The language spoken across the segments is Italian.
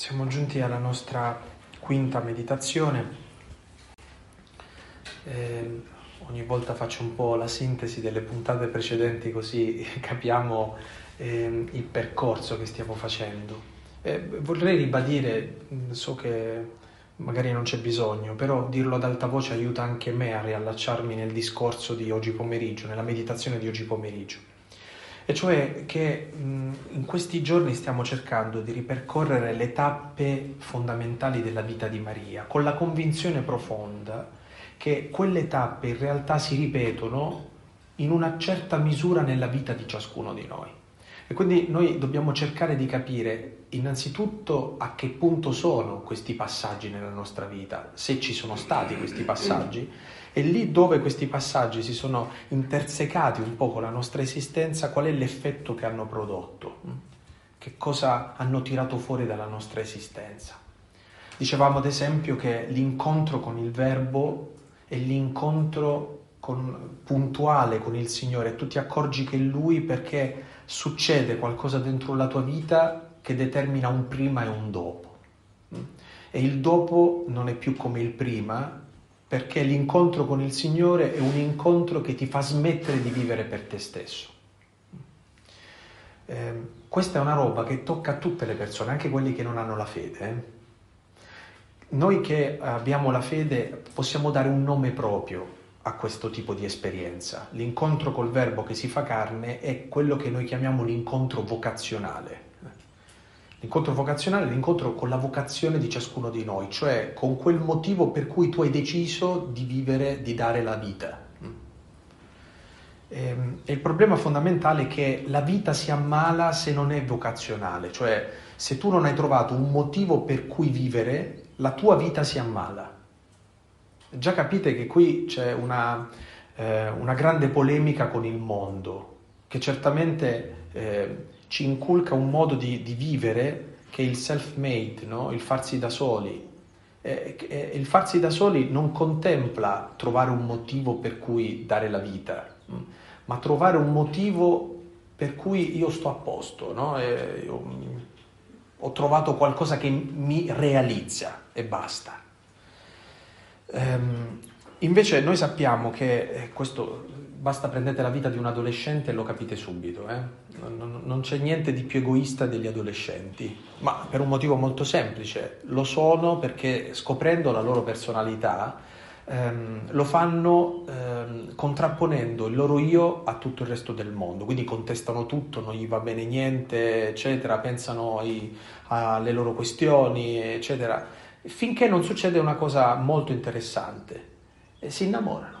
Siamo giunti alla nostra quinta meditazione. Eh, ogni volta faccio un po' la sintesi delle puntate precedenti così capiamo eh, il percorso che stiamo facendo. Eh, vorrei ribadire, so che magari non c'è bisogno, però dirlo ad alta voce aiuta anche me a riallacciarmi nel discorso di oggi pomeriggio, nella meditazione di oggi pomeriggio e cioè che in questi giorni stiamo cercando di ripercorrere le tappe fondamentali della vita di Maria, con la convinzione profonda che quelle tappe in realtà si ripetono in una certa misura nella vita di ciascuno di noi. E quindi noi dobbiamo cercare di capire innanzitutto a che punto sono questi passaggi nella nostra vita, se ci sono stati questi passaggi, e lì dove questi passaggi si sono intersecati un po' con la nostra esistenza, qual è l'effetto che hanno prodotto, che cosa hanno tirato fuori dalla nostra esistenza. Dicevamo ad esempio che l'incontro con il Verbo è l'incontro con, puntuale con il Signore, tu ti accorgi che è Lui perché succede qualcosa dentro la tua vita che determina un prima e un dopo. E il dopo non è più come il prima, perché l'incontro con il Signore è un incontro che ti fa smettere di vivere per te stesso. Eh, questa è una roba che tocca a tutte le persone, anche quelli che non hanno la fede. Eh. Noi che abbiamo la fede possiamo dare un nome proprio a questo tipo di esperienza. L'incontro col verbo che si fa carne è quello che noi chiamiamo l'incontro vocazionale. L'incontro vocazionale è l'incontro con la vocazione di ciascuno di noi, cioè con quel motivo per cui tu hai deciso di vivere, di dare la vita. Ehm, e il problema fondamentale è che la vita si ammala se non è vocazionale, cioè se tu non hai trovato un motivo per cui vivere, la tua vita si ammala. Già capite che qui c'è una, eh, una grande polemica con il mondo, che certamente eh, ci inculca un modo di, di, vivere che è il self-made, no? il farsi da soli. Eh, eh, il farsi da soli non contempla trovare un motivo per cui dare la vita, mm, ma trovare un motivo per cui io sto a posto, no? io, ho trovato qualcosa che mi realizza e basta. Ehm, invece noi sappiamo che eh, questo basta prendete la vita di un adolescente e lo capite subito, eh? non, non, c'è niente di più egoista degli adolescenti, ma per un motivo molto semplice, lo sono perché scoprendo la loro personalità ehm, lo fanno ehm, contrapponendo il loro io a tutto il resto del mondo, quindi contestano tutto, non gli va bene niente, eccetera, pensano ai, alle loro questioni, eccetera finché non succede una cosa molto interessante, e si innamorano.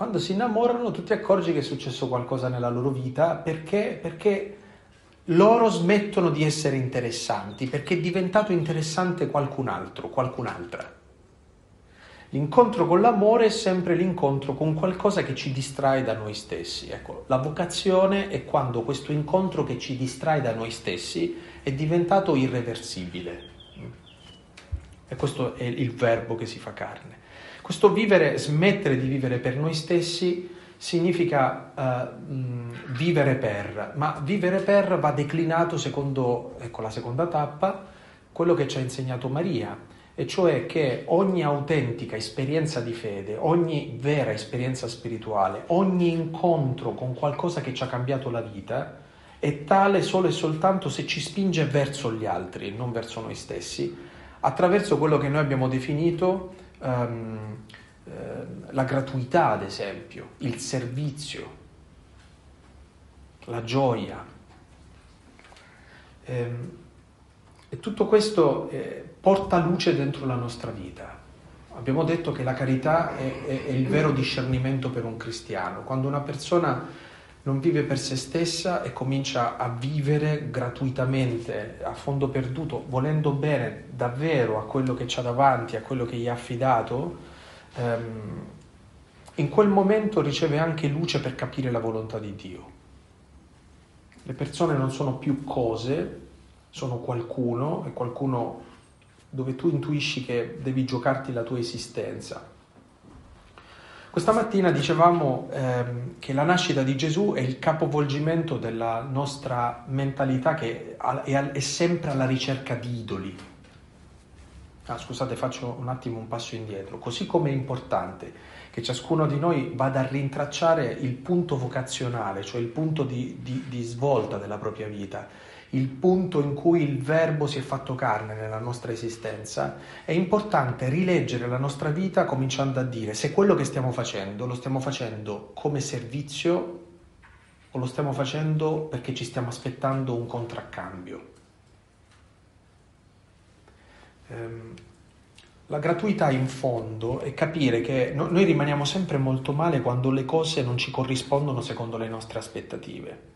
Quando si innamorano tu ti accorgi che è successo qualcosa nella loro vita perché, perché loro smettono di essere interessanti, perché è diventato interessante qualcun altro, qualcun'altra. L'incontro con l'amore è sempre l'incontro con qualcosa che ci distrae da noi stessi. Ecco, la vocazione è quando questo incontro che ci distrae da noi stessi è diventato irreversibile. E questo è il verbo che si fa carne. Questo vivere, smettere di vivere per noi stessi, significa uh, vivere per, ma vivere per va declinato secondo, ecco la seconda tappa, quello che ci ha insegnato Maria, e cioè che ogni autentica esperienza di fede, ogni vera esperienza spirituale, ogni incontro con qualcosa che ci ha cambiato la vita, è tale solo e soltanto se ci spinge verso gli altri non verso noi stessi, attraverso quello che noi abbiamo definito um, la gratuità, ad esempio, il servizio, la gioia. Um, e tutto questo eh, porta luce dentro la nostra vita. Abbiamo detto che la carità è, è, è il vero discernimento per un cristiano. Quando una persona non vive per se stessa e comincia a vivere gratuitamente, a fondo perduto, volendo bene davvero a quello che c'ha davanti, a quello che gli ha affidato, ehm, in quel momento riceve anche luce per capire la volontà di Dio. Le persone non sono più cose, sono qualcuno, e qualcuno dove tu intuisci che devi giocarti la tua esistenza. Questa mattina dicevamo ehm, che la nascita di Gesù è il capovolgimento della nostra mentalità che è, è sempre alla ricerca di idoli. Ah, scusate, faccio un attimo un passo indietro. Così come è importante che ciascuno di noi vada a rintracciare il punto vocazionale, cioè il punto di, di, di svolta della propria vita, il punto in cui il verbo si è fatto carne nella nostra esistenza, è importante rileggere la nostra vita cominciando a dire se quello che stiamo facendo lo stiamo facendo come servizio o lo stiamo facendo perché ci stiamo aspettando un contraccambio. Ehm, la gratuità in fondo è capire che noi rimaniamo sempre molto male quando le cose non ci corrispondono secondo le nostre aspettative.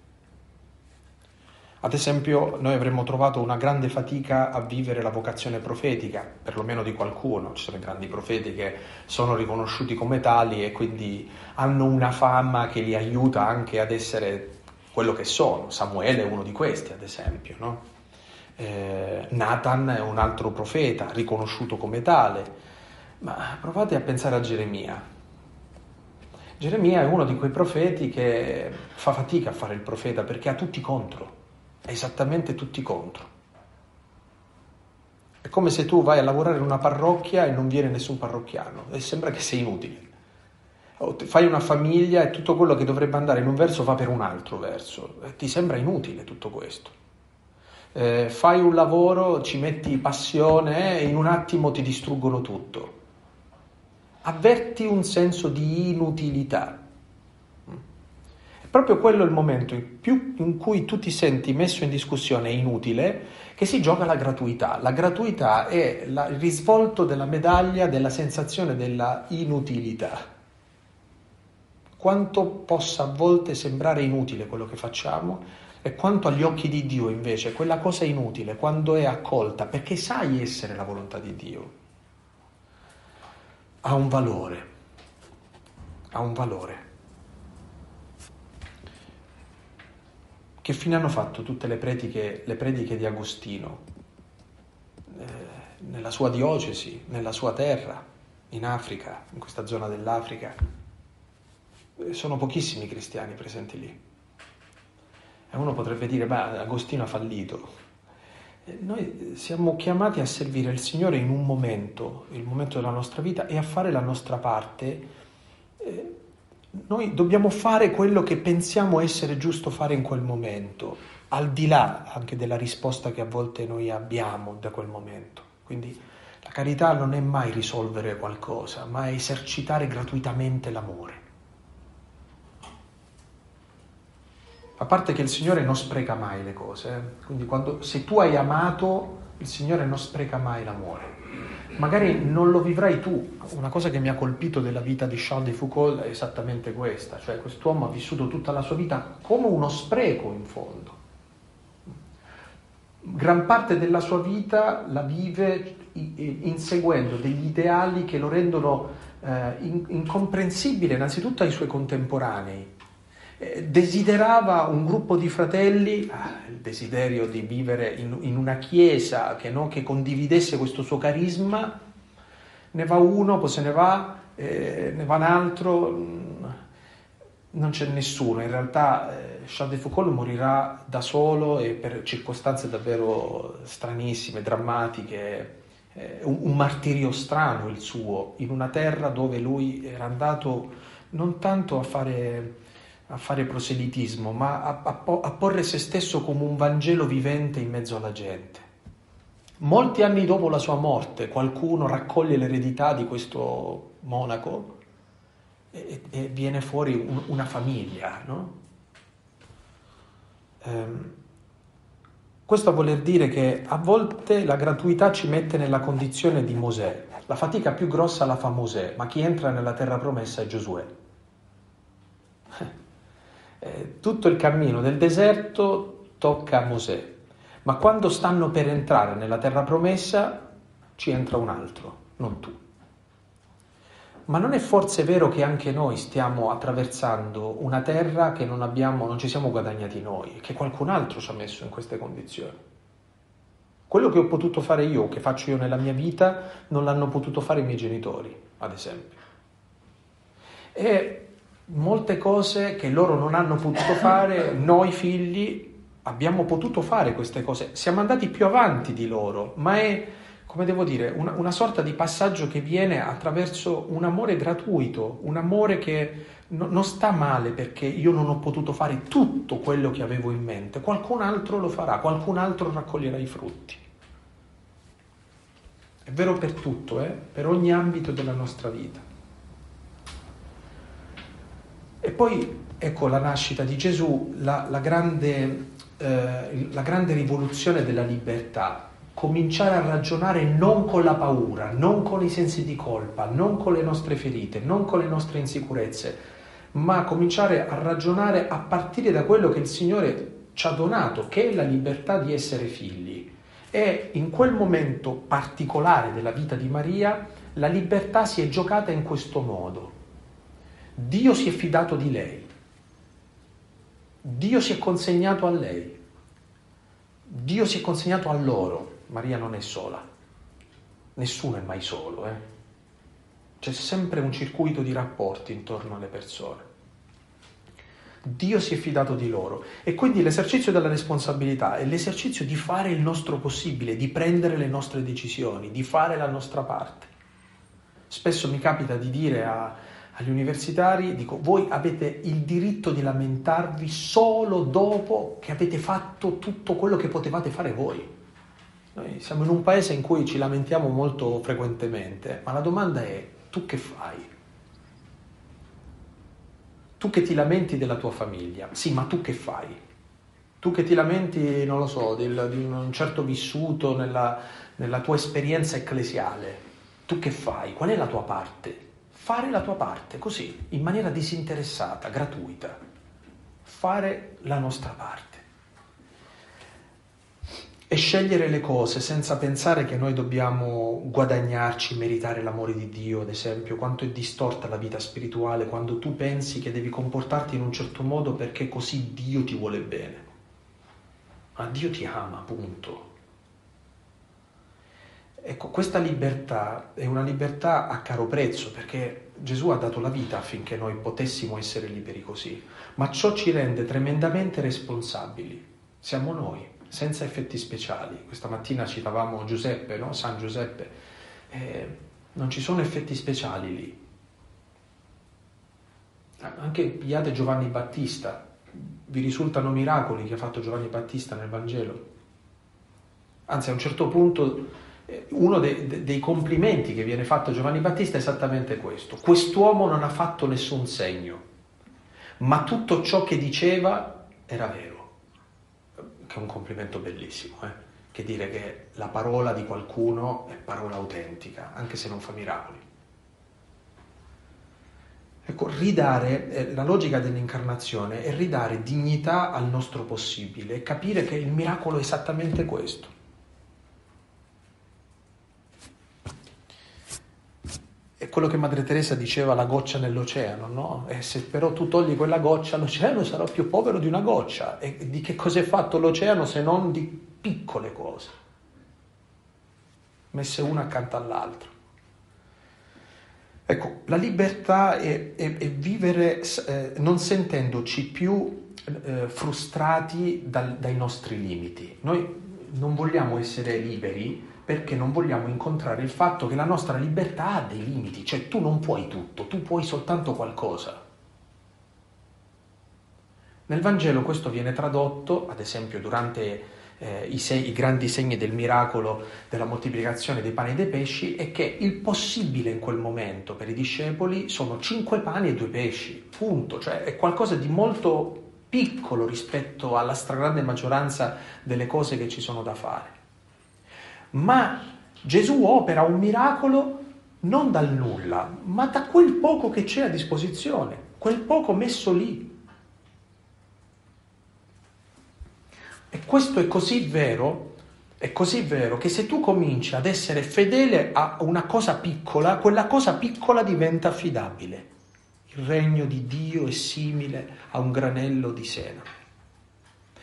Ad esempio, noi avremmo trovato una grande fatica a vivere la vocazione profetica, perlomeno di qualcuno. Ci sono grandi profeti che sono riconosciuti come tali e quindi hanno una fama che li aiuta anche ad essere quello che sono. Samuele è uno di questi, ad esempio. No? Eh, Nathan è un altro profeta, riconosciuto come tale. Ma provate a pensare a Geremia. Geremia è uno di quei profeti che fa fatica a fare il profeta perché ha tutti contro esattamente tutti contro. È come se tu vai a lavorare in una parrocchia e non viene nessun parrocchiano e sembra che sei inutile. O fai una famiglia e tutto quello che dovrebbe andare in un verso va per un altro verso. E ti sembra inutile tutto questo. Eh, fai un lavoro, ci metti passione e in un attimo ti distruggono tutto. Avverti un senso di inutilità proprio quello è il momento in, più in cui tu ti senti messo in discussione inutile che si gioca la gratuità. La gratuità è la, il risvolto della medaglia della sensazione della inutilità. Quanto possa a volte sembrare inutile quello che facciamo e quanto agli occhi di Dio invece quella cosa inutile, quando è accolta, perché sai essere la volontà di Dio, ha un valore, ha un valore. Che fine hanno fatto tutte le prediche, le prediche di Agostino eh, nella sua diocesi, nella sua terra, in Africa, in questa zona dell'Africa? Eh, sono pochissimi cristiani presenti lì. E uno potrebbe dire, beh, Agostino ha fallito. Eh, noi siamo chiamati a servire il Signore in un momento, il momento della nostra vita, e a fare la nostra parte eh, noi dobbiamo fare quello che pensiamo essere giusto fare in quel momento, al di là anche della risposta che a volte noi abbiamo da quel momento. Quindi la carità non è mai risolvere qualcosa, ma è esercitare gratuitamente l'amore. A parte che il Signore non spreca mai le cose, eh? quindi quando, se tu hai amato, il Signore non spreca mai l'amore magari non lo vivrai tu. Una cosa che mi ha colpito della vita di Charles de Foucault è esattamente questa, cioè quest'uomo ha vissuto tutta la sua vita come uno spreco in fondo. Gran parte della sua vita la vive inseguendo degli ideali che lo rendono eh, incomprensibile innanzitutto ai suoi contemporanei, desiderava un gruppo di fratelli, ah, il desiderio di vivere in, in una chiesa che, no, che, condividesse questo suo carisma, ne va uno, poi se ne va, eh, ne va un altro, mm, non c'è nessuno. In realtà eh, Charles de Foucault morirà da solo e per circostanze davvero stranissime, drammatiche. Eh, un, un martirio strano il suo, in una terra dove lui era andato non tanto a fare a fare proselitismo, ma a, a, a porre se stesso come un Vangelo vivente in mezzo alla gente. Molti anni dopo la sua morte qualcuno raccoglie l'eredità di questo monaco e, e viene fuori un, una famiglia. No? Ehm, questo voler dire che a volte la gratuità ci mette nella condizione di Mosè. La fatica più grossa la fa Mosè, ma chi entra nella terra promessa è Giosuè. Eh, tutto il cammino del deserto tocca a Mosè, ma quando stanno per entrare nella terra promessa ci entra un altro, non tu. Ma non è forse vero che anche noi stiamo attraversando una terra che non, abbiamo, non ci siamo guadagnati noi, che qualcun altro ci ha messo in queste condizioni? Quello che ho potuto fare io, che faccio io nella mia vita, non l'hanno potuto fare i miei genitori, ad esempio. E molte cose che loro non hanno potuto fare, noi figli abbiamo potuto fare queste cose. Siamo andati più avanti di loro, ma è, come devo dire, una, una sorta di passaggio che viene attraverso un amore gratuito, un amore che no, non sta male perché io non ho potuto fare tutto quello che avevo in mente. Qualcun altro lo farà, qualcun altro raccoglierà i frutti. È vero per tutto, eh? per ogni ambito della nostra vita. E poi ecco la nascita di Gesù, la, la, grande, eh, la grande rivoluzione della libertà, cominciare a ragionare non con la paura, non con i sensi di colpa, non con le nostre ferite, non con le nostre insicurezze, ma cominciare a ragionare a partire da quello che il Signore ci ha donato, che è la libertà di essere figli. E in quel momento particolare della vita di Maria, la libertà si è giocata in questo modo. Dio si è fidato di lei. Dio si è consegnato a lei. Dio si è consegnato a loro. Maria non è sola. Nessuno è mai solo, eh? C'è sempre un circuito di rapporti intorno alle persone. Dio si è fidato di loro e quindi l'esercizio della responsabilità è l'esercizio di fare il nostro possibile, di prendere le nostre decisioni, di fare la nostra parte. Spesso mi capita di dire a, agli universitari, dico, voi avete il diritto di lamentarvi solo dopo che avete fatto tutto quello che potevate fare voi. Noi siamo in un paese in cui ci lamentiamo molto frequentemente, ma la domanda è, tu che fai? Tu che ti lamenti della tua famiglia, sì, ma tu che fai? Tu che ti lamenti, non lo so, di, di un certo vissuto nella, nella tua esperienza ecclesiale, tu che fai? Qual è la tua parte? Fare la tua parte, così, in maniera disinteressata, gratuita. Fare la nostra parte e scegliere le cose senza pensare che noi dobbiamo guadagnarci, meritare l'amore di Dio, ad esempio, quanto è distorta la vita spirituale quando tu pensi che devi comportarti in un certo modo perché così Dio ti vuole bene. Ma Dio ti ama, punto. Ecco, questa libertà è una libertà a caro prezzo perché Gesù ha dato la vita affinché noi potessimo essere liberi così, ma ciò ci rende tremendamente responsabili. Siamo noi senza effetti speciali. Questa mattina citavamo Giuseppe, no? San Giuseppe. Eh, non ci sono effetti speciali lì. Anche pigliate Giovanni Battista. Vi risultano miracoli che ha fatto Giovanni Battista nel Vangelo? Anzi, a un certo punto uno dei, dei complimenti che viene fatto a Giovanni Battista è esattamente questo. Quest'uomo non ha fatto nessun segno, ma tutto ciò che diceva era vero che è un complimento bellissimo, eh? che dire che la parola di qualcuno è parola autentica, anche se non fa miracoli. Ecco, ridare, eh, la logica dell'incarnazione è ridare dignità al nostro possibile capire che il miracolo è esattamente questo. Quello che Madre Teresa diceva, la goccia nell'oceano, no? E se però tu togli quella goccia, l'oceano sarà più povero di una goccia. E di che cosa è fatto l'oceano se non di piccole cose, messe una accanto all'altra? Ecco, la libertà è, è, è vivere eh, non sentendoci più eh, frustrati dal, dai nostri limiti. Noi non vogliamo essere liberi perché non vogliamo incontrare il fatto che la nostra libertà ha dei limiti, cioè tu non puoi tutto, tu puoi soltanto qualcosa. Nel Vangelo questo viene tradotto, ad esempio durante eh, i, sei, i, grandi segni del miracolo della moltiplicazione dei pani e dei pesci, è che il possibile in quel momento per i discepoli sono cinque pani e due pesci, punto, cioè è qualcosa di molto piccolo rispetto alla stragrande maggioranza delle cose che ci sono da fare ma Gesù opera un miracolo non dal nulla, ma da quel poco che c'è a disposizione, quel poco messo lì. E questo è così vero, è così vero che se tu cominci ad essere fedele a una cosa piccola, quella cosa piccola diventa affidabile. Il regno di Dio è simile a un granello di sena,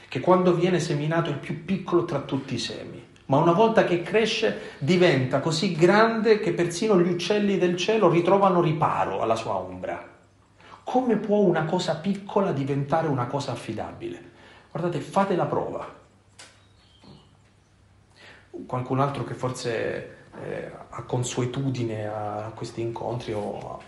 che quando viene seminato è il più piccolo tra tutti i semi ma una volta che cresce diventa così grande che persino gli uccelli del cielo ritrovano riparo alla sua ombra. come può una cosa piccola diventare una cosa affidabile? Guardate, fate la prova. Qualcun altro che forse eh, ha consuetudine a questi incontri o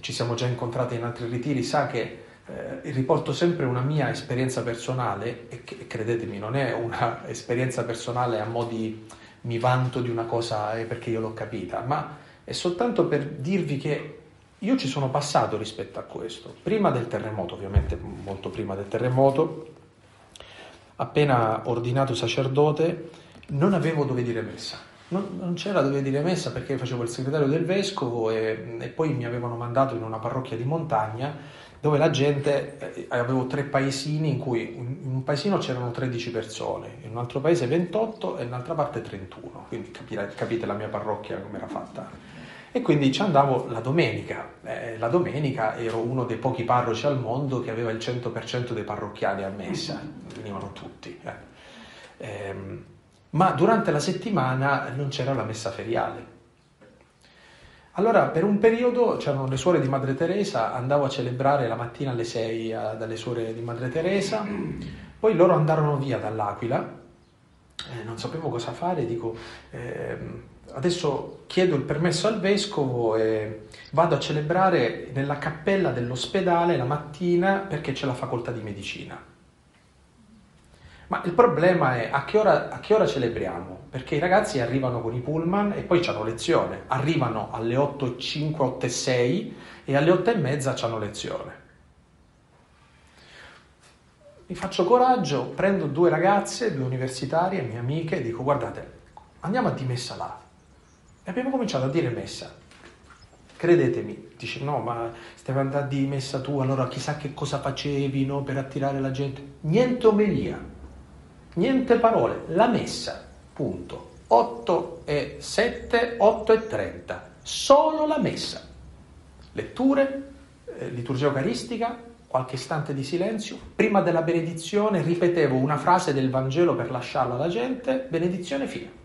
ci siamo già incontrati in altri ritiri sa che eh, riporto sempre una mia esperienza personale e che, credetemi non è un'esperienza personale a mo' di mi vanto di una cosa eh, perché io l'ho capita, ma è soltanto per dirvi che io ci sono passato rispetto a questo, prima del terremoto, ovviamente molto prima del terremoto, appena ordinato sacerdote, non avevo dove dire messa. Non, non c'era dove dire messa perché facevo il segretario del vescovo e, e, poi mi avevano mandato in una parrocchia di montagna dove la gente, eh, avevo tre paesini in cui in un paesino c'erano 13 persone, in un altro paese 28 e in un'altra parte 31, quindi capite la mia parrocchia come era fatta. E quindi ci andavo la domenica. Eh, la domenica ero uno dei pochi parroci al mondo che aveva il 100% dei parrocchiani a messa, venivano tutti. Eh. Ehm, ma durante la settimana non c'era la messa feriale. Allora, per un periodo c'erano le suore di Madre Teresa, andavo a celebrare la mattina alle 6 a, dalle suore di Madre Teresa, poi loro andarono via dall'Aquila, eh, non sapevo cosa fare, dico, eh, adesso chiedo il permesso al vescovo e vado a celebrare nella cappella dell'ospedale la mattina perché c'è la facoltà di medicina. Ma il problema è a che, ora, a che ora celebriamo? Perché i ragazzi arrivano con i pullman e poi hanno lezione. Arrivano alle 8.05, 8.06 e alle 8.30 hanno lezione. Mi faccio coraggio, prendo due ragazze, due universitarie, mie amiche, e dico guardate, andiamo a di messa là. E abbiamo cominciato a dire messa. Credetemi, dice no, ma stai andando di messa tu, allora chissà che cosa facevi no, per attirare la gente. Niente omelia Niente parole, la messa, punto. 8 e 7, 8 e 30, solo la messa. Letture, eh, liturgia eucaristica, qualche istante di silenzio. Prima della benedizione ripetevo una frase del Vangelo per lasciarla alla gente, benedizione fine.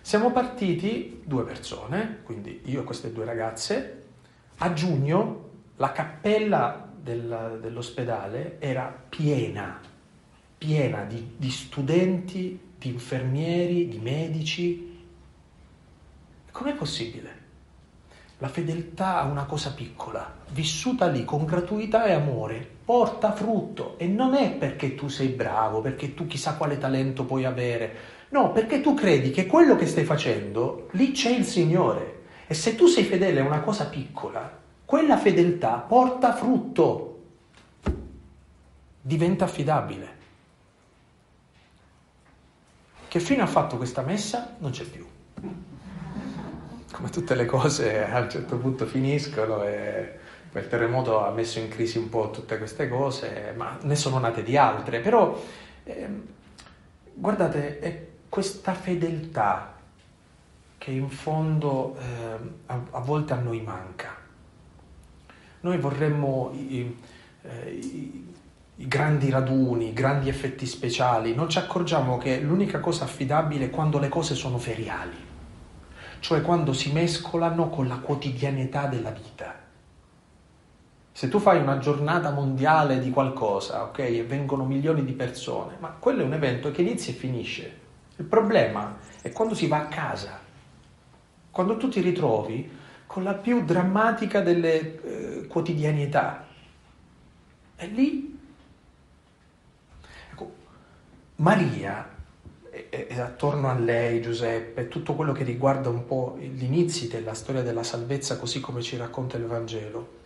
Siamo partiti, due persone, quindi io e queste due ragazze, a giugno la cappella del, dell'ospedale era piena piena di, di studenti, di infermieri, di medici. Com'è possibile? La fedeltà a una cosa piccola, vissuta lì con gratuità e amore, porta frutto e non è perché tu sei bravo, perché tu chissà quale talento puoi avere, no, perché tu credi che quello che stai facendo, lì c'è il Signore e se tu sei fedele a una cosa piccola, quella fedeltà porta frutto, diventa affidabile. Che fine ha fatto questa messa? Non c'è più. Come tutte le cose a un certo punto finiscono e quel terremoto ha messo in crisi un po' tutte queste cose, ma ne sono nate di altre. Però eh, guardate, è questa fedeltà che in fondo eh, a, a, volte a noi manca. Noi vorremmo i, eh, i, i grandi raduni, i grandi effetti speciali, non ci accorgiamo che l'unica cosa affidabile è quando le cose sono feriali, cioè quando si mescolano con la quotidianità della vita. Se tu fai una giornata mondiale di qualcosa, ok, e vengono milioni di persone, ma quello è un evento che inizia e finisce. Il problema è quando si va a casa, quando tu ti ritrovi con la più drammatica delle eh, quotidianità. E lì Maria e, e, attorno a lei, Giuseppe, tutto quello che riguarda un po' gli inizi della storia della salvezza, così come ci racconta il Vangelo,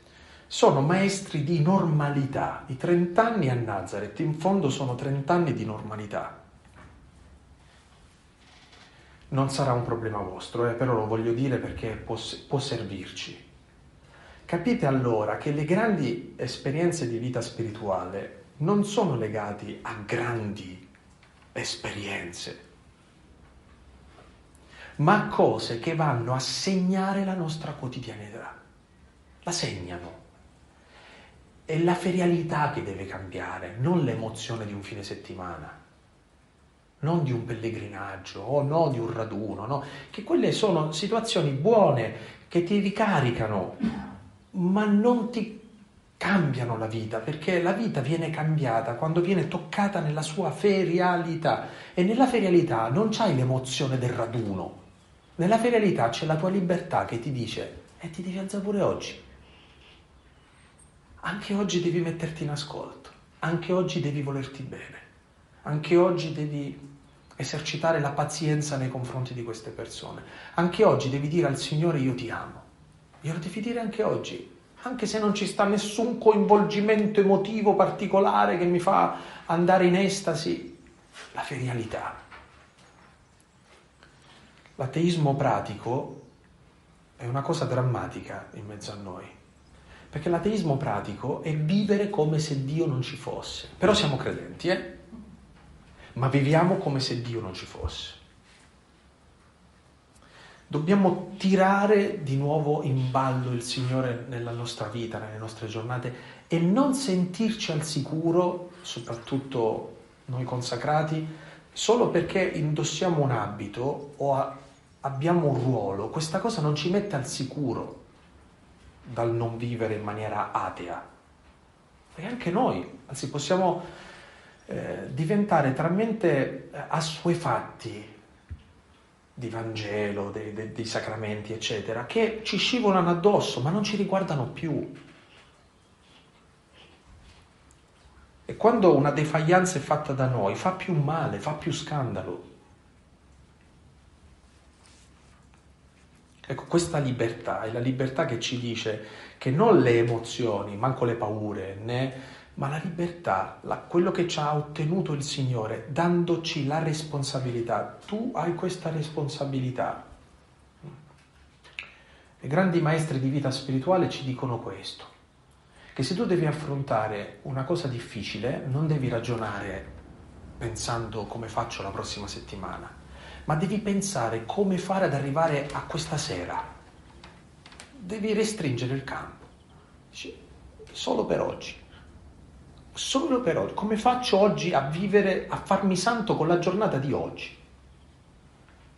sono maestri di normalità. I 30 anni a Nazareth, in fondo, sono 30 anni di normalità. Non sarà un problema vostro, eh, però lo voglio dire perché può, può servirci. Capite allora che le grandi esperienze di vita spirituale non sono legate a grandi esperienze, ma cose che vanno a segnare la nostra quotidianità. La segnano. È la ferialità che deve cambiare, non l'emozione di un fine settimana, non di un pellegrinaggio o no di un raduno, no? che quelle sono situazioni buone che ti ricaricano, ma non ti cambiano la vita, perché la vita viene cambiata quando viene toccata nella sua ferialità. E nella ferialità non c'hai l'emozione del raduno, nella ferialità c'è la tua libertà che ti dice e ti devi alzare pure oggi. Anche oggi devi metterti in ascolto, anche oggi devi volerti bene, anche oggi devi esercitare la pazienza nei confronti di queste persone, anche oggi devi dire al Signore io ti amo, glielo devi dire anche oggi, anche se non ci sta nessun coinvolgimento emotivo particolare che mi fa andare in estasi, la ferialità. L'ateismo pratico è una cosa drammatica in mezzo a noi, perché l'ateismo pratico è vivere come se Dio non ci fosse. Però siamo credenti, eh? Ma viviamo come se Dio non ci fosse. Dobbiamo tirare di nuovo in ballo il Signore nella nostra vita, nelle nostre giornate e non sentirci al sicuro, soprattutto noi consacrati, solo perché indossiamo un abito o abbiamo un ruolo. Questa cosa non ci mette al sicuro dal non vivere in maniera atea. E anche noi, anzi possiamo eh, diventare talmente assuefatti di Vangelo, dei, dei, dei, sacramenti, eccetera, che ci scivolano addosso, ma non ci riguardano più. E quando una defaglianza è fatta da noi, fa più male, fa più scandalo. Ecco, questa libertà è la libertà che ci dice che non le emozioni, manco le paure, né ma la libertà, la, quello che ci ha ottenuto il Signore, dandoci la responsabilità. Tu hai questa responsabilità. I grandi maestri di vita spirituale ci dicono questo, che se tu devi affrontare una cosa difficile, non devi ragionare pensando come faccio la prossima settimana, ma devi pensare come fare ad arrivare a questa sera. Devi restringere il campo. Solo per oggi solo per oggi. Come faccio oggi a vivere, a farmi santo con la giornata di oggi?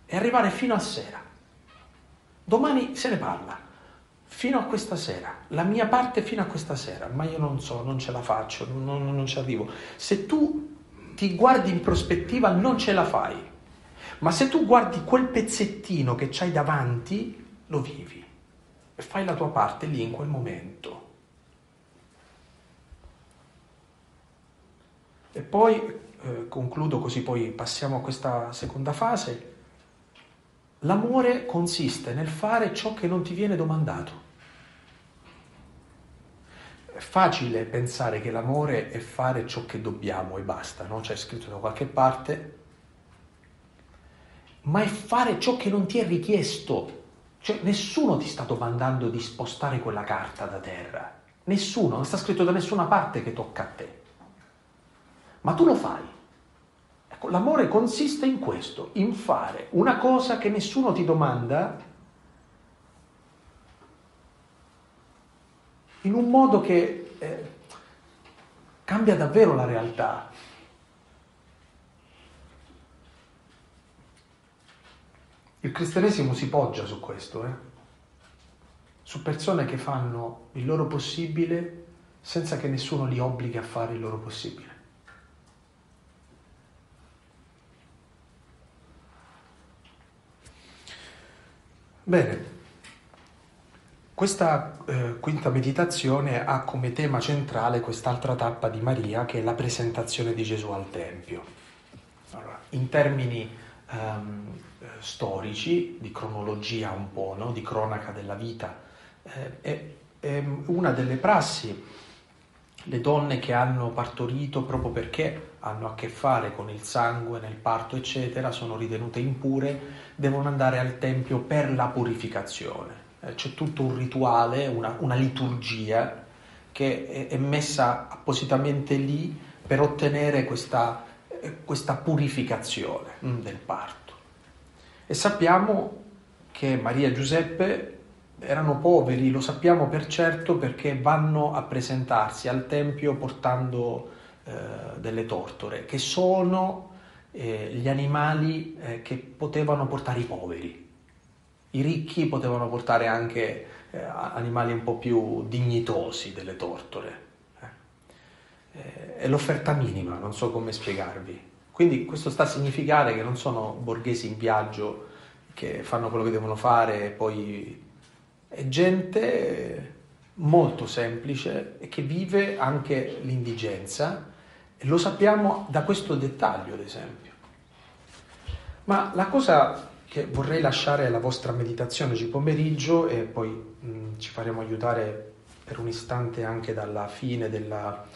E arrivare fino a sera. Domani se ne parla. Fino a questa sera. La mia parte fino a questa sera. Ma io non so, non ce la faccio, non, non ci arrivo. Se tu ti guardi in prospettiva non ce la fai. Ma se tu guardi quel pezzettino che c'hai davanti, lo vivi. E fai la tua parte lì in quel momento. E poi, eh, concludo così poi passiamo a questa seconda fase, l'amore consiste nel fare ciò che non ti viene domandato. È facile pensare che l'amore è fare ciò che dobbiamo e basta, no? C'è scritto da qualche parte, ma è fare ciò che non ti è richiesto. Cioè, nessuno ti sta domandando di spostare quella carta da terra. Nessuno, non sta scritto da nessuna parte che tocca a te ma tu lo fai. Ecco, l'amore consiste in questo, in fare una cosa che nessuno ti domanda in un modo che eh, cambia davvero la realtà. Il cristianesimo si poggia su questo, eh? su persone che fanno il loro possibile senza che nessuno li obblighi a fare il loro possibile. Bene, questa eh, quinta meditazione ha come tema centrale quest'altra tappa di Maria che è la presentazione di Gesù al Tempio. Allora, in termini ehm, storici, di cronologia un po', no? di cronaca della vita, eh, è, è una delle prassi le donne che hanno partorito proprio perché hanno a che fare con il sangue nel parto, eccetera, sono ritenute impure, devono andare al tempio per la purificazione. Eh, c'è tutto un rituale, una, una liturgia che è, messa appositamente lì per ottenere questa, eh, questa purificazione mm, del parto. E sappiamo che Maria e Giuseppe erano poveri, lo sappiamo per certo perché vanno a presentarsi al Tempio portando eh, delle tortore, che sono eh, gli animali eh, che potevano portare i poveri. I ricchi potevano portare anche eh, animali un po' più dignitosi delle tortore. Eh, è l'offerta minima, non so come spiegarvi. Quindi questo sta a significare che non sono borghesi in viaggio che fanno quello che devono fare e poi è gente molto semplice e che vive anche l'indigenza lo sappiamo da questo dettaglio, ad esempio. Ma la cosa che vorrei lasciare alla vostra meditazione oggi pomeriggio e poi mh, ci faremo aiutare per un istante anche dalla fine della,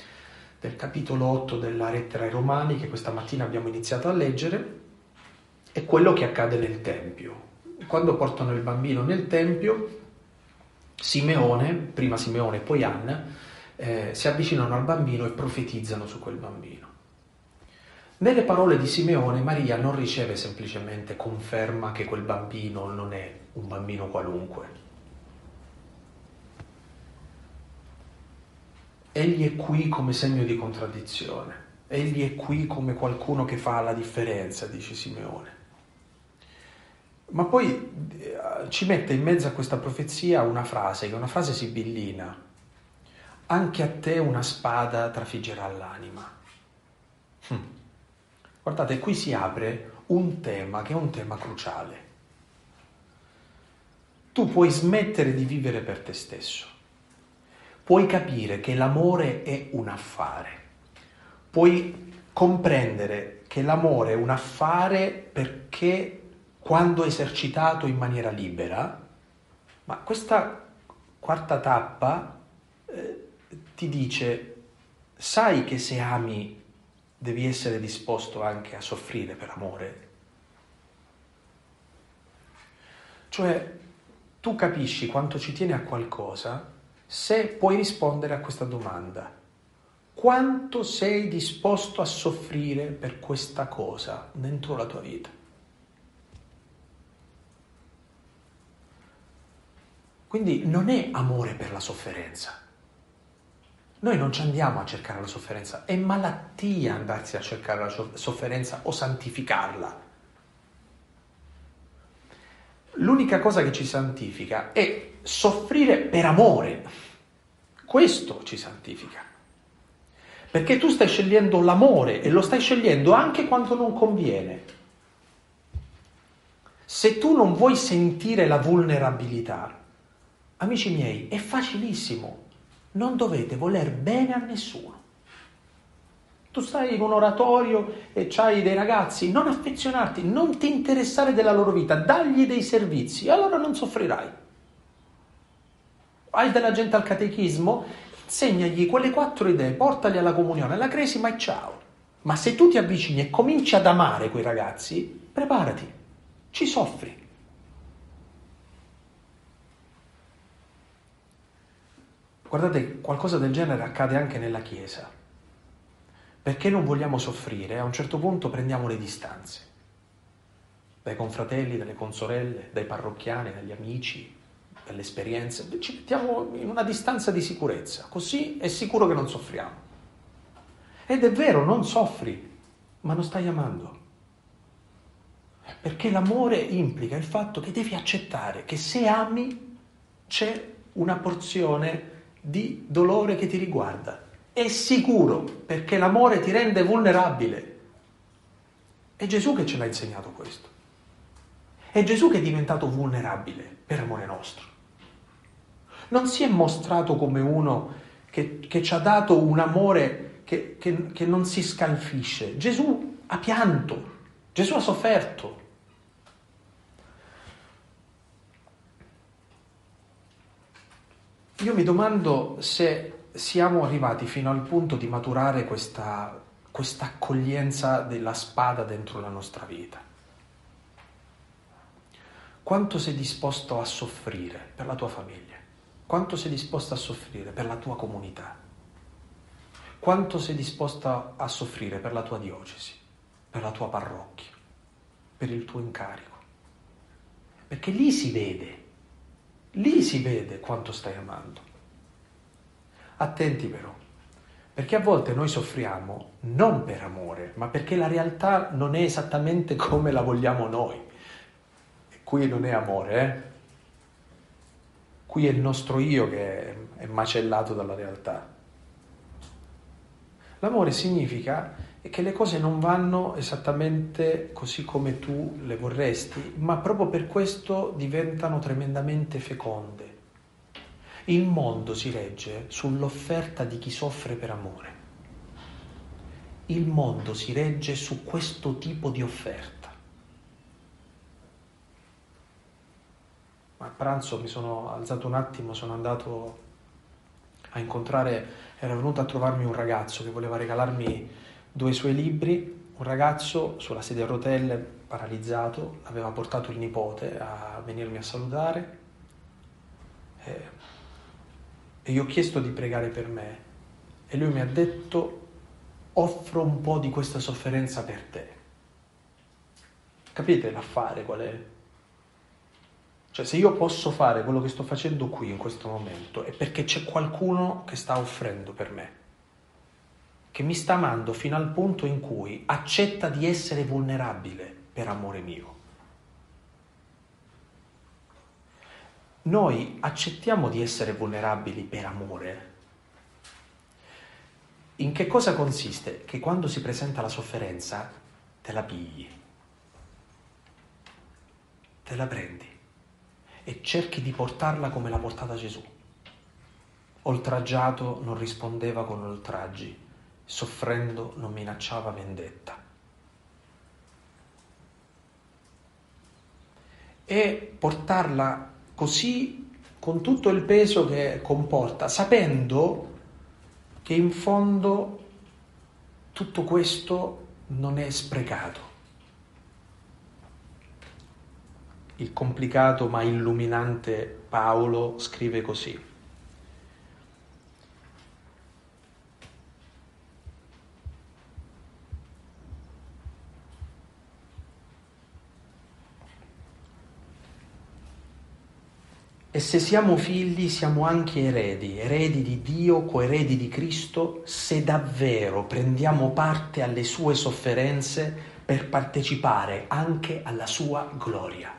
del capitolo 8 della lettera ai Romani che questa mattina abbiamo iniziato a leggere, è quello che accade nel Tempio. Quando portano il bambino nel Tempio, Simeone, prima Simeone e poi Anna, eh, si avvicinano al bambino e profetizzano su quel bambino. Nelle parole di Simeone, Maria non riceve semplicemente conferma che quel bambino non è un bambino qualunque. Egli è qui come segno di contraddizione, egli è qui come qualcuno che fa la differenza, dice Simeone. Ma poi eh, ci mette in mezzo a questa profezia una frase, che è una frase sibillina. Anche a te una spada trafiggerà l'anima. Hm. Guardate, qui si apre un tema che è un tema cruciale. Tu puoi smettere di vivere per te stesso. Puoi capire che l'amore è un affare. Puoi comprendere che l'amore è un affare perché quando esercitato in maniera libera, ma questa quarta tappa eh, ti dice, sai che se ami devi essere disposto anche a soffrire per amore? Cioè, tu capisci quanto ci tieni a qualcosa se puoi rispondere a questa domanda. Quanto sei disposto a soffrire per questa cosa dentro la tua vita? Quindi non è amore per la sofferenza. Noi non ci andiamo a cercare la sofferenza, è malattia andarsi a cercare la sofferenza o santificarla. L'unica cosa che ci santifica è soffrire per amore. Questo ci santifica. Perché tu stai scegliendo l'amore e lo stai scegliendo anche quando non conviene. Se tu non vuoi sentire la vulnerabilità, Amici miei, è facilissimo, non dovete voler bene a nessuno. Tu stai in un oratorio e c'hai dei ragazzi, non affezionarti, non ti interessare della loro vita, dagli dei servizi, allora non soffrirai. Hai della gente al catechismo, insegnagli quelle quattro idee, portali alla comunione, alla cresima e ciao. Ma se tu ti avvicini e cominci ad amare quei ragazzi, preparati, ci soffri. Guardate, qualcosa del genere accade anche nella Chiesa. Perché non vogliamo soffrire, a un certo punto prendiamo le distanze dai confratelli, dalle consorelle, dai parrocchiani, dagli amici, dalle esperienze. Ci mettiamo in una distanza di sicurezza, così è sicuro che non soffriamo. Ed è vero, non soffri, ma non stai amando. Perché l'amore implica il fatto che devi accettare che se ami c'è una porzione di dolore che ti riguarda. È sicuro perché l'amore ti rende vulnerabile. È Gesù che ce l'ha insegnato questo. È Gesù che è diventato vulnerabile per amore nostro. Non si è mostrato come uno che, che ci ha dato un amore che, che, che non si scalfisce. Gesù ha pianto, Gesù ha sofferto, Io mi domando se siamo arrivati fino al punto di maturare questa, questa accoglienza della spada dentro la nostra vita. Quanto sei disposto a soffrire per la tua famiglia? Quanto sei disposto a soffrire per la tua comunità? Quanto sei disposto a soffrire per la tua diocesi, per la tua parrocchia, per il tuo incarico? Perché lì si vede Lì si vede quanto stai amando. Attenti però, perché a volte noi soffriamo non per amore, ma perché la realtà non è esattamente come la vogliamo noi. qui non è amore, eh? Qui è il nostro io che è macellato dalla realtà. L'amore significa che le cose non vanno esattamente così come tu le vorresti, ma proprio per questo diventano tremendamente feconde. Il mondo si regge sull'offerta di chi soffre per amore. Il mondo si regge su questo tipo di offerta. A pranzo mi sono alzato un attimo, sono andato a incontrare, era venuto a trovarmi un ragazzo che voleva regalarmi due suoi libri, un ragazzo sulla sedia a rotelle, paralizzato, aveva portato il nipote a venirmi a salutare e, e gli ho chiesto di pregare per me e lui mi ha detto offro un po' di questa sofferenza per te. Capite l'affare qual è? Cioè se io posso fare quello che sto facendo qui in questo momento è perché c'è qualcuno che sta offrendo per me, che mi sta amando fino al punto in cui accetta di essere vulnerabile per amore mio. Noi accettiamo di essere vulnerabili per amore. In che cosa consiste? Che quando si presenta la sofferenza te la pigli, te la prendi e cerchi di portarla come l'ha portata Gesù. Oltraggiato non rispondeva con oltraggi, soffrendo non minacciava vendetta. E portarla così con tutto il peso che comporta, sapendo che in fondo tutto questo non è sprecato. il complicato ma illuminante Paolo scrive così. E se siamo figli siamo anche eredi, eredi di Dio, coeredi di Cristo, se davvero prendiamo parte alle sue sofferenze per partecipare anche alla sua gloria.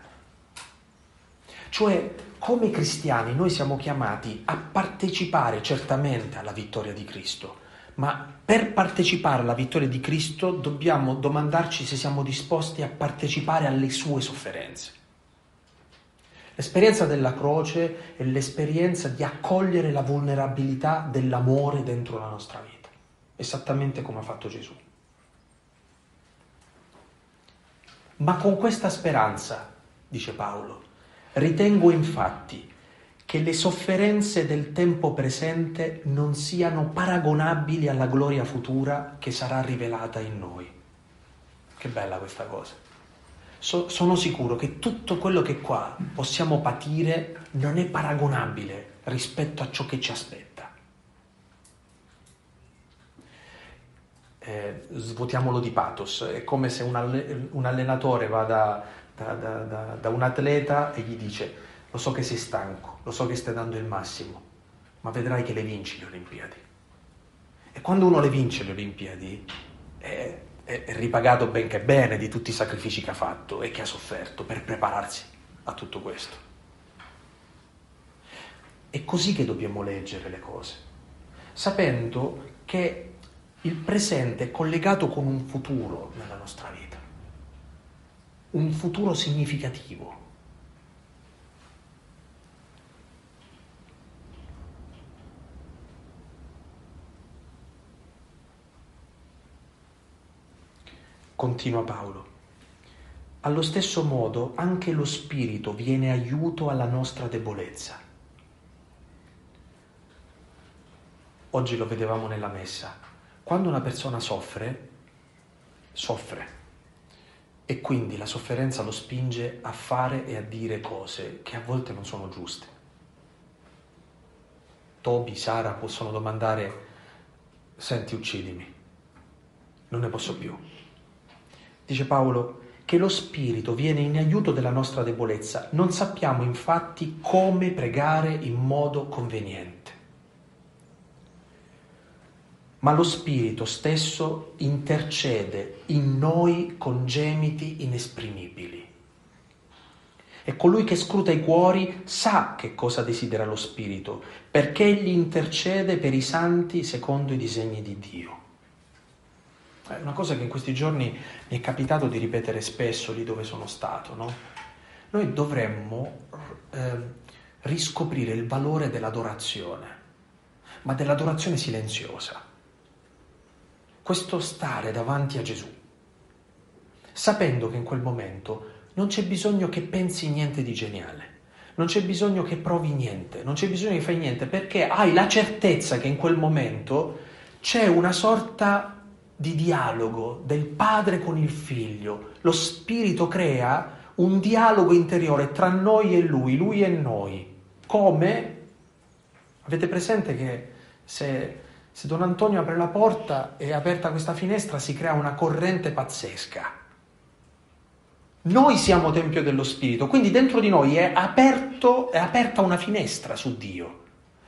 Cioè, come cristiani noi siamo chiamati a partecipare certamente alla vittoria di Cristo, ma per partecipare alla vittoria di Cristo dobbiamo domandarci se siamo disposti a partecipare alle sue sofferenze. L'esperienza della croce è l'esperienza di accogliere la vulnerabilità dell'amore dentro la nostra vita, esattamente come ha fatto Gesù. Ma con questa speranza, dice Paolo, Ritengo infatti che le sofferenze del tempo presente non siano paragonabili alla gloria futura che sarà rivelata in noi. Che bella questa cosa. So, sono sicuro che tutto quello che qua possiamo patire non è paragonabile rispetto a ciò che ci aspetta. Eh, svuotiamolo di pathos, è come se un, alle, un allenatore vada da, da, da, da un atleta e gli dice lo so che sei stanco, lo so che stai dando il massimo, ma vedrai che le vinci le Olimpiadi. E quando uno le vince le Olimpiadi è, è, ripagato ben che bene di tutti i sacrifici che ha fatto e che ha sofferto per prepararsi a tutto questo. È così che dobbiamo leggere le cose, sapendo che il presente è collegato con un futuro nella nostra vita un futuro significativo. Continua Paolo. Allo stesso modo anche lo Spirito viene aiuto alla nostra debolezza. Oggi lo vedevamo nella messa. Quando una persona soffre, soffre e quindi la sofferenza lo spinge a fare e a dire cose che a volte non sono giuste. Toby, Sara possono domandare, senti uccidimi, non ne posso più. Dice Paolo che lo Spirito viene in aiuto della nostra debolezza, non sappiamo infatti come pregare in modo conveniente ma lo Spirito stesso intercede in noi con gemiti inesprimibili. E colui che scruta i cuori sa che cosa desidera lo Spirito, perché egli intercede per i santi secondo i disegni di Dio. È una cosa che in questi giorni mi è capitato di ripetere spesso lì dove sono stato, no? Noi dovremmo eh, riscoprire il valore dell'adorazione, ma dell'adorazione silenziosa. Questo stare davanti a Gesù, sapendo che in quel momento non c'è bisogno che pensi niente di geniale, non c'è bisogno che provi niente, non c'è bisogno che fai niente, perché hai la certezza che in quel momento c'è una sorta di dialogo del padre con il figlio. Lo spirito crea un dialogo interiore tra noi e lui, lui e noi. Come? Avete presente che se, se Don Antonio apre la porta e aperta questa finestra si crea una corrente pazzesca noi siamo Tempio dello Spirito, quindi dentro di noi è, aperto, è aperta una finestra su Dio.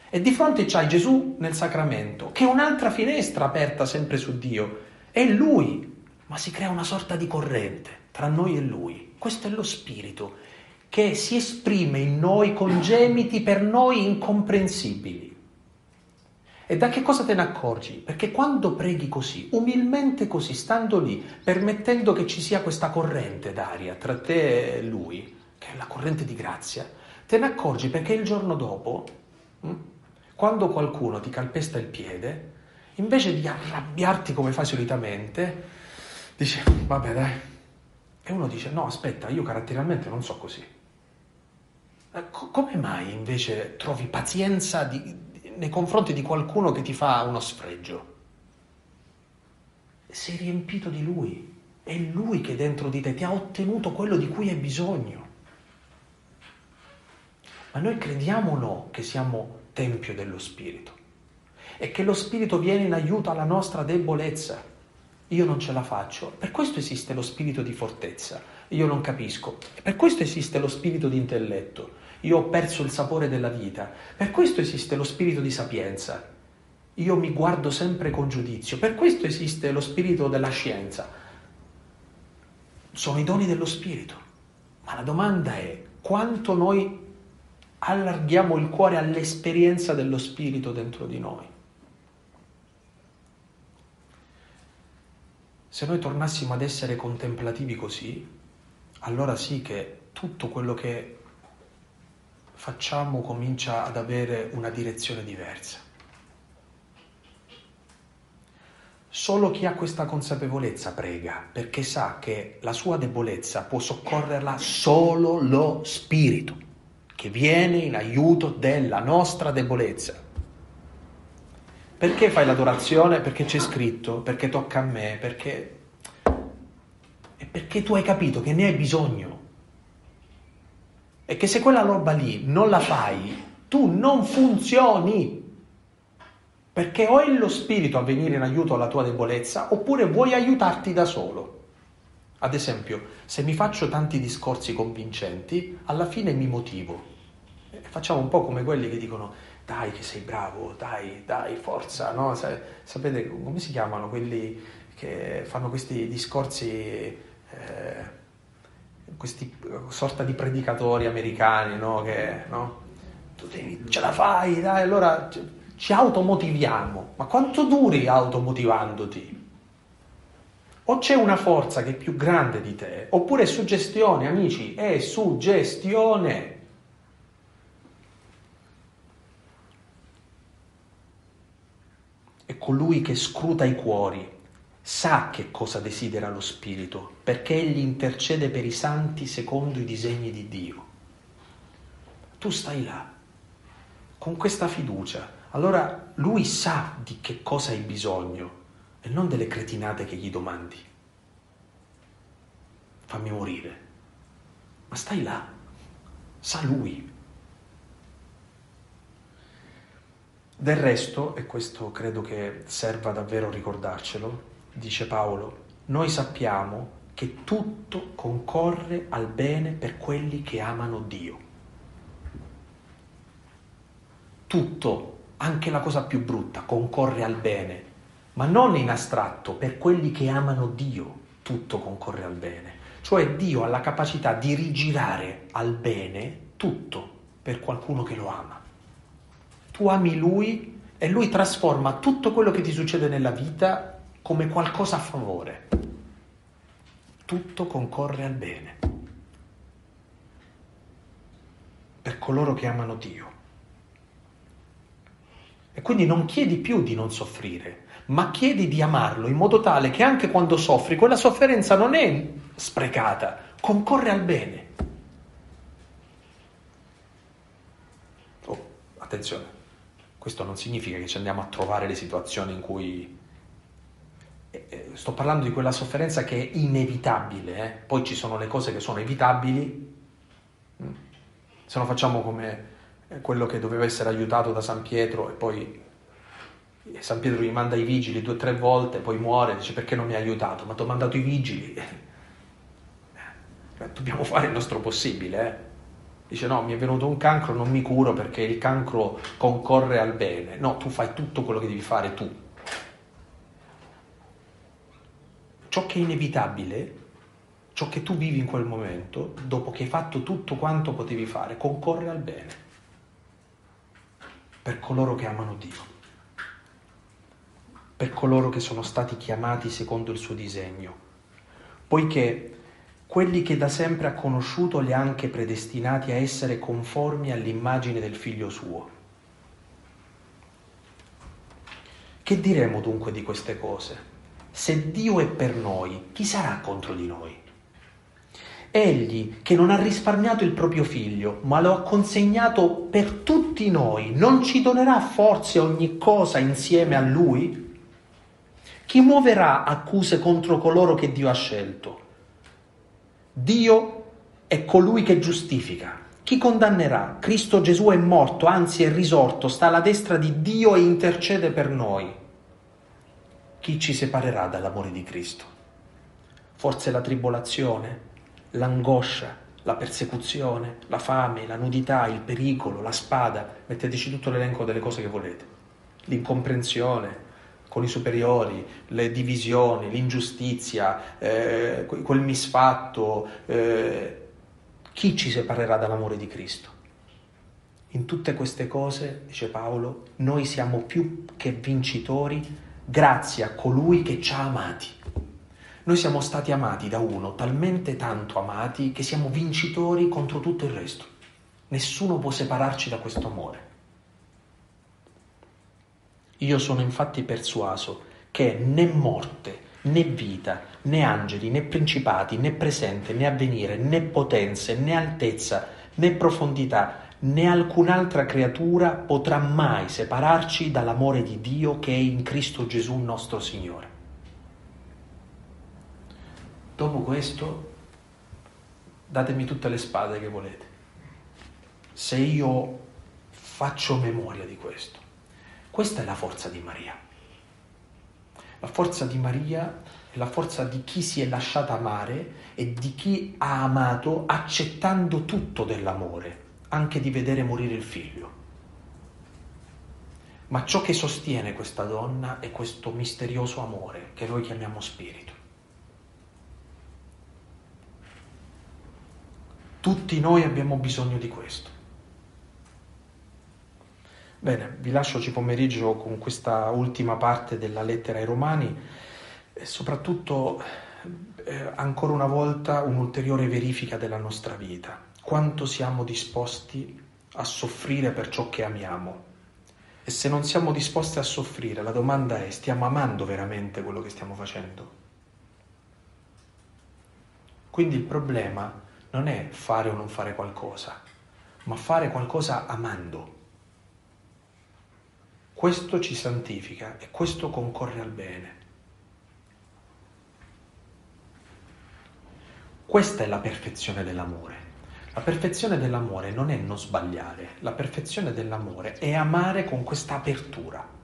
E di fronte c'hai Gesù nel sacramento, che è un'altra finestra aperta sempre su Dio. È Lui, ma si crea una sorta di corrente tra noi e Lui. Questo è lo Spirito che si esprime in noi con gemiti per noi incomprensibili. E da che cosa te ne accorgi? Perché quando preghi così, umilmente così, stando lì, permettendo che ci sia questa corrente d'aria tra te e lui, che è la corrente di grazia, te ne accorgi perché il giorno dopo, hm, quando qualcuno ti calpesta il piede, invece di arrabbiarti come fai solitamente, dici, vabbè dai. E uno dice, no aspetta, io caratterialmente non so così. Eh, come mai invece trovi pazienza di, nei confronti di qualcuno che ti fa uno sfregio. Sei riempito di lui, è lui che dentro di te ti ha ottenuto quello di cui hai bisogno. Ma noi crediamo o no che siamo tempio dello Spirito e che lo Spirito viene in aiuto alla nostra debolezza. Io non ce la faccio. Per questo esiste lo spirito di fortezza. Io non capisco. Per questo esiste lo spirito di intelletto io ho perso il sapore della vita. Per questo esiste lo spirito di sapienza. Io mi guardo sempre con giudizio. Per questo esiste lo spirito della scienza. Sono i doni dello spirito. Ma la domanda è quanto noi allarghiamo il cuore all'esperienza dello spirito dentro di noi. Se noi tornassimo ad essere contemplativi così, allora sì che tutto quello che facciamo comincia ad avere una direzione diversa. Solo chi ha questa consapevolezza prega, perché sa che la sua debolezza può soccorrerla solo lo Spirito, che viene in aiuto della nostra debolezza. Perché fai l'adorazione? Perché c'è scritto, perché tocca a me, perché... E perché tu hai capito che ne hai bisogno è che se quella roba lì non la fai, tu non funzioni. Perché o è lo spirito a venire in aiuto alla tua debolezza, oppure vuoi aiutarti da solo. Ad esempio, se mi faccio tanti discorsi convincenti, alla fine mi motivo. Facciamo un po' come quelli che dicono dai che sei bravo, dai, dai, forza, no? Sapete come si chiamano quelli che fanno questi discorsi... Eh, questi sorta di predicatori americani, no? Che, no? Tu devi, ce la fai, dai, allora ci automotiviamo. Ma quanto duri automotivandoti? O c'è una forza che è più grande di te, oppure è suggestione, amici, è suggestione. Colui che scruta i cuori sa che cosa desidera lo Spirito, perché egli intercede per i santi secondo i disegni di Dio. Tu stai là, con questa fiducia, allora lui sa di che cosa hai bisogno e non delle cretinate che gli domandi. Fammi morire. Ma stai là, sa lui. Del resto, e questo credo che serva davvero ricordarcelo, dice Paolo, noi sappiamo che tutto concorre al bene per quelli che amano Dio. Tutto, anche la cosa più brutta, concorre al bene, ma non in astratto, per quelli che amano Dio, tutto concorre al bene. Cioè Dio ha la capacità di rigirare al bene tutto per qualcuno che lo ama. Tu ami Lui e Lui trasforma tutto quello che ti succede nella vita come qualcosa a favore. Tutto concorre al bene. Per coloro che amano Dio. E quindi non chiedi più di non soffrire, ma chiedi di amarlo in modo tale che anche quando soffri, quella sofferenza non è sprecata, concorre al bene. Oh, attenzione, questo non significa che ci andiamo a trovare le situazioni in cui... Eh, eh, sto parlando di quella sofferenza che è inevitabile, eh? poi ci sono le cose che sono evitabili, mm. se no facciamo come quello che doveva essere aiutato da San Pietro e poi San Pietro gli manda i vigili due o tre volte, poi muore, dice perché non mi ha aiutato? Ma ti ho mandato i vigili. Eh, dobbiamo fare il nostro possibile. Eh? Dice no, mi è venuto un cancro, non mi curo perché il cancro concorre al bene. No, tu fai tutto quello che devi fare tu. Ciò che è inevitabile, ciò che tu vivi in quel momento, dopo che hai fatto tutto quanto potevi fare, concorre al bene per coloro che amano Dio, per coloro che sono stati chiamati secondo il suo disegno, poiché quelli che da sempre ha conosciuto li ha anche predestinati a essere conformi all'immagine del figlio suo. Che diremo dunque di queste cose? Se Dio è per noi, chi sarà contro di noi? Egli che non ha risparmiato il proprio figlio, ma lo ha consegnato per tutti noi, non ci donerà forse ogni cosa insieme a lui? Chi muoverà accuse contro coloro che Dio ha scelto? Dio è colui che giustifica. Chi condannerà? Cristo Gesù è morto, anzi è risorto, sta alla destra di Dio e intercede per noi. Chi ci separerà dall'amore di Cristo? Forse la tribolazione? l'angoscia, la persecuzione, la fame, la nudità, il pericolo, la spada, metteteci tutto l'elenco delle cose che volete, l'incomprensione con i superiori, le divisioni, l'ingiustizia, eh, quel misfatto, eh, chi ci separerà dall'amore di Cristo? In tutte queste cose, dice Paolo, noi siamo più che vincitori grazie a colui che ci ha amati. Noi siamo stati amati da uno, talmente tanto amati, che siamo vincitori contro tutto il resto. Nessuno può separarci da questo amore. Io sono infatti persuaso che né morte, né vita, né angeli, né principati, né presente, né avvenire, né potenze, né altezza, né profondità, né alcun'altra creatura potrà mai separarci dall'amore di Dio che è in Cristo Gesù nostro Signore. Dopo questo datemi tutte le spade che volete. Se io faccio memoria di questo, questa è la forza di Maria. La forza di Maria è la forza di chi si è lasciata amare e di chi ha amato accettando tutto dell'amore, anche di vedere morire il figlio. Ma ciò che sostiene questa donna è questo misterioso amore che noi chiamiamo spirito. Tutti noi abbiamo bisogno di questo. Bene, vi lascio oggi pomeriggio con questa ultima parte della lettera ai Romani e soprattutto eh, ancora una volta un'ulteriore verifica della nostra vita. Quanto siamo disposti a soffrire per ciò che amiamo? E se non siamo disposti a soffrire, la domanda è, stiamo amando veramente quello che stiamo facendo? Quindi il problema non è fare o non fare qualcosa, ma fare qualcosa amando. Questo ci santifica e questo concorre al bene. Questa è la perfezione dell'amore. La perfezione dell'amore non è non sbagliare, la perfezione dell'amore è amare con questa apertura.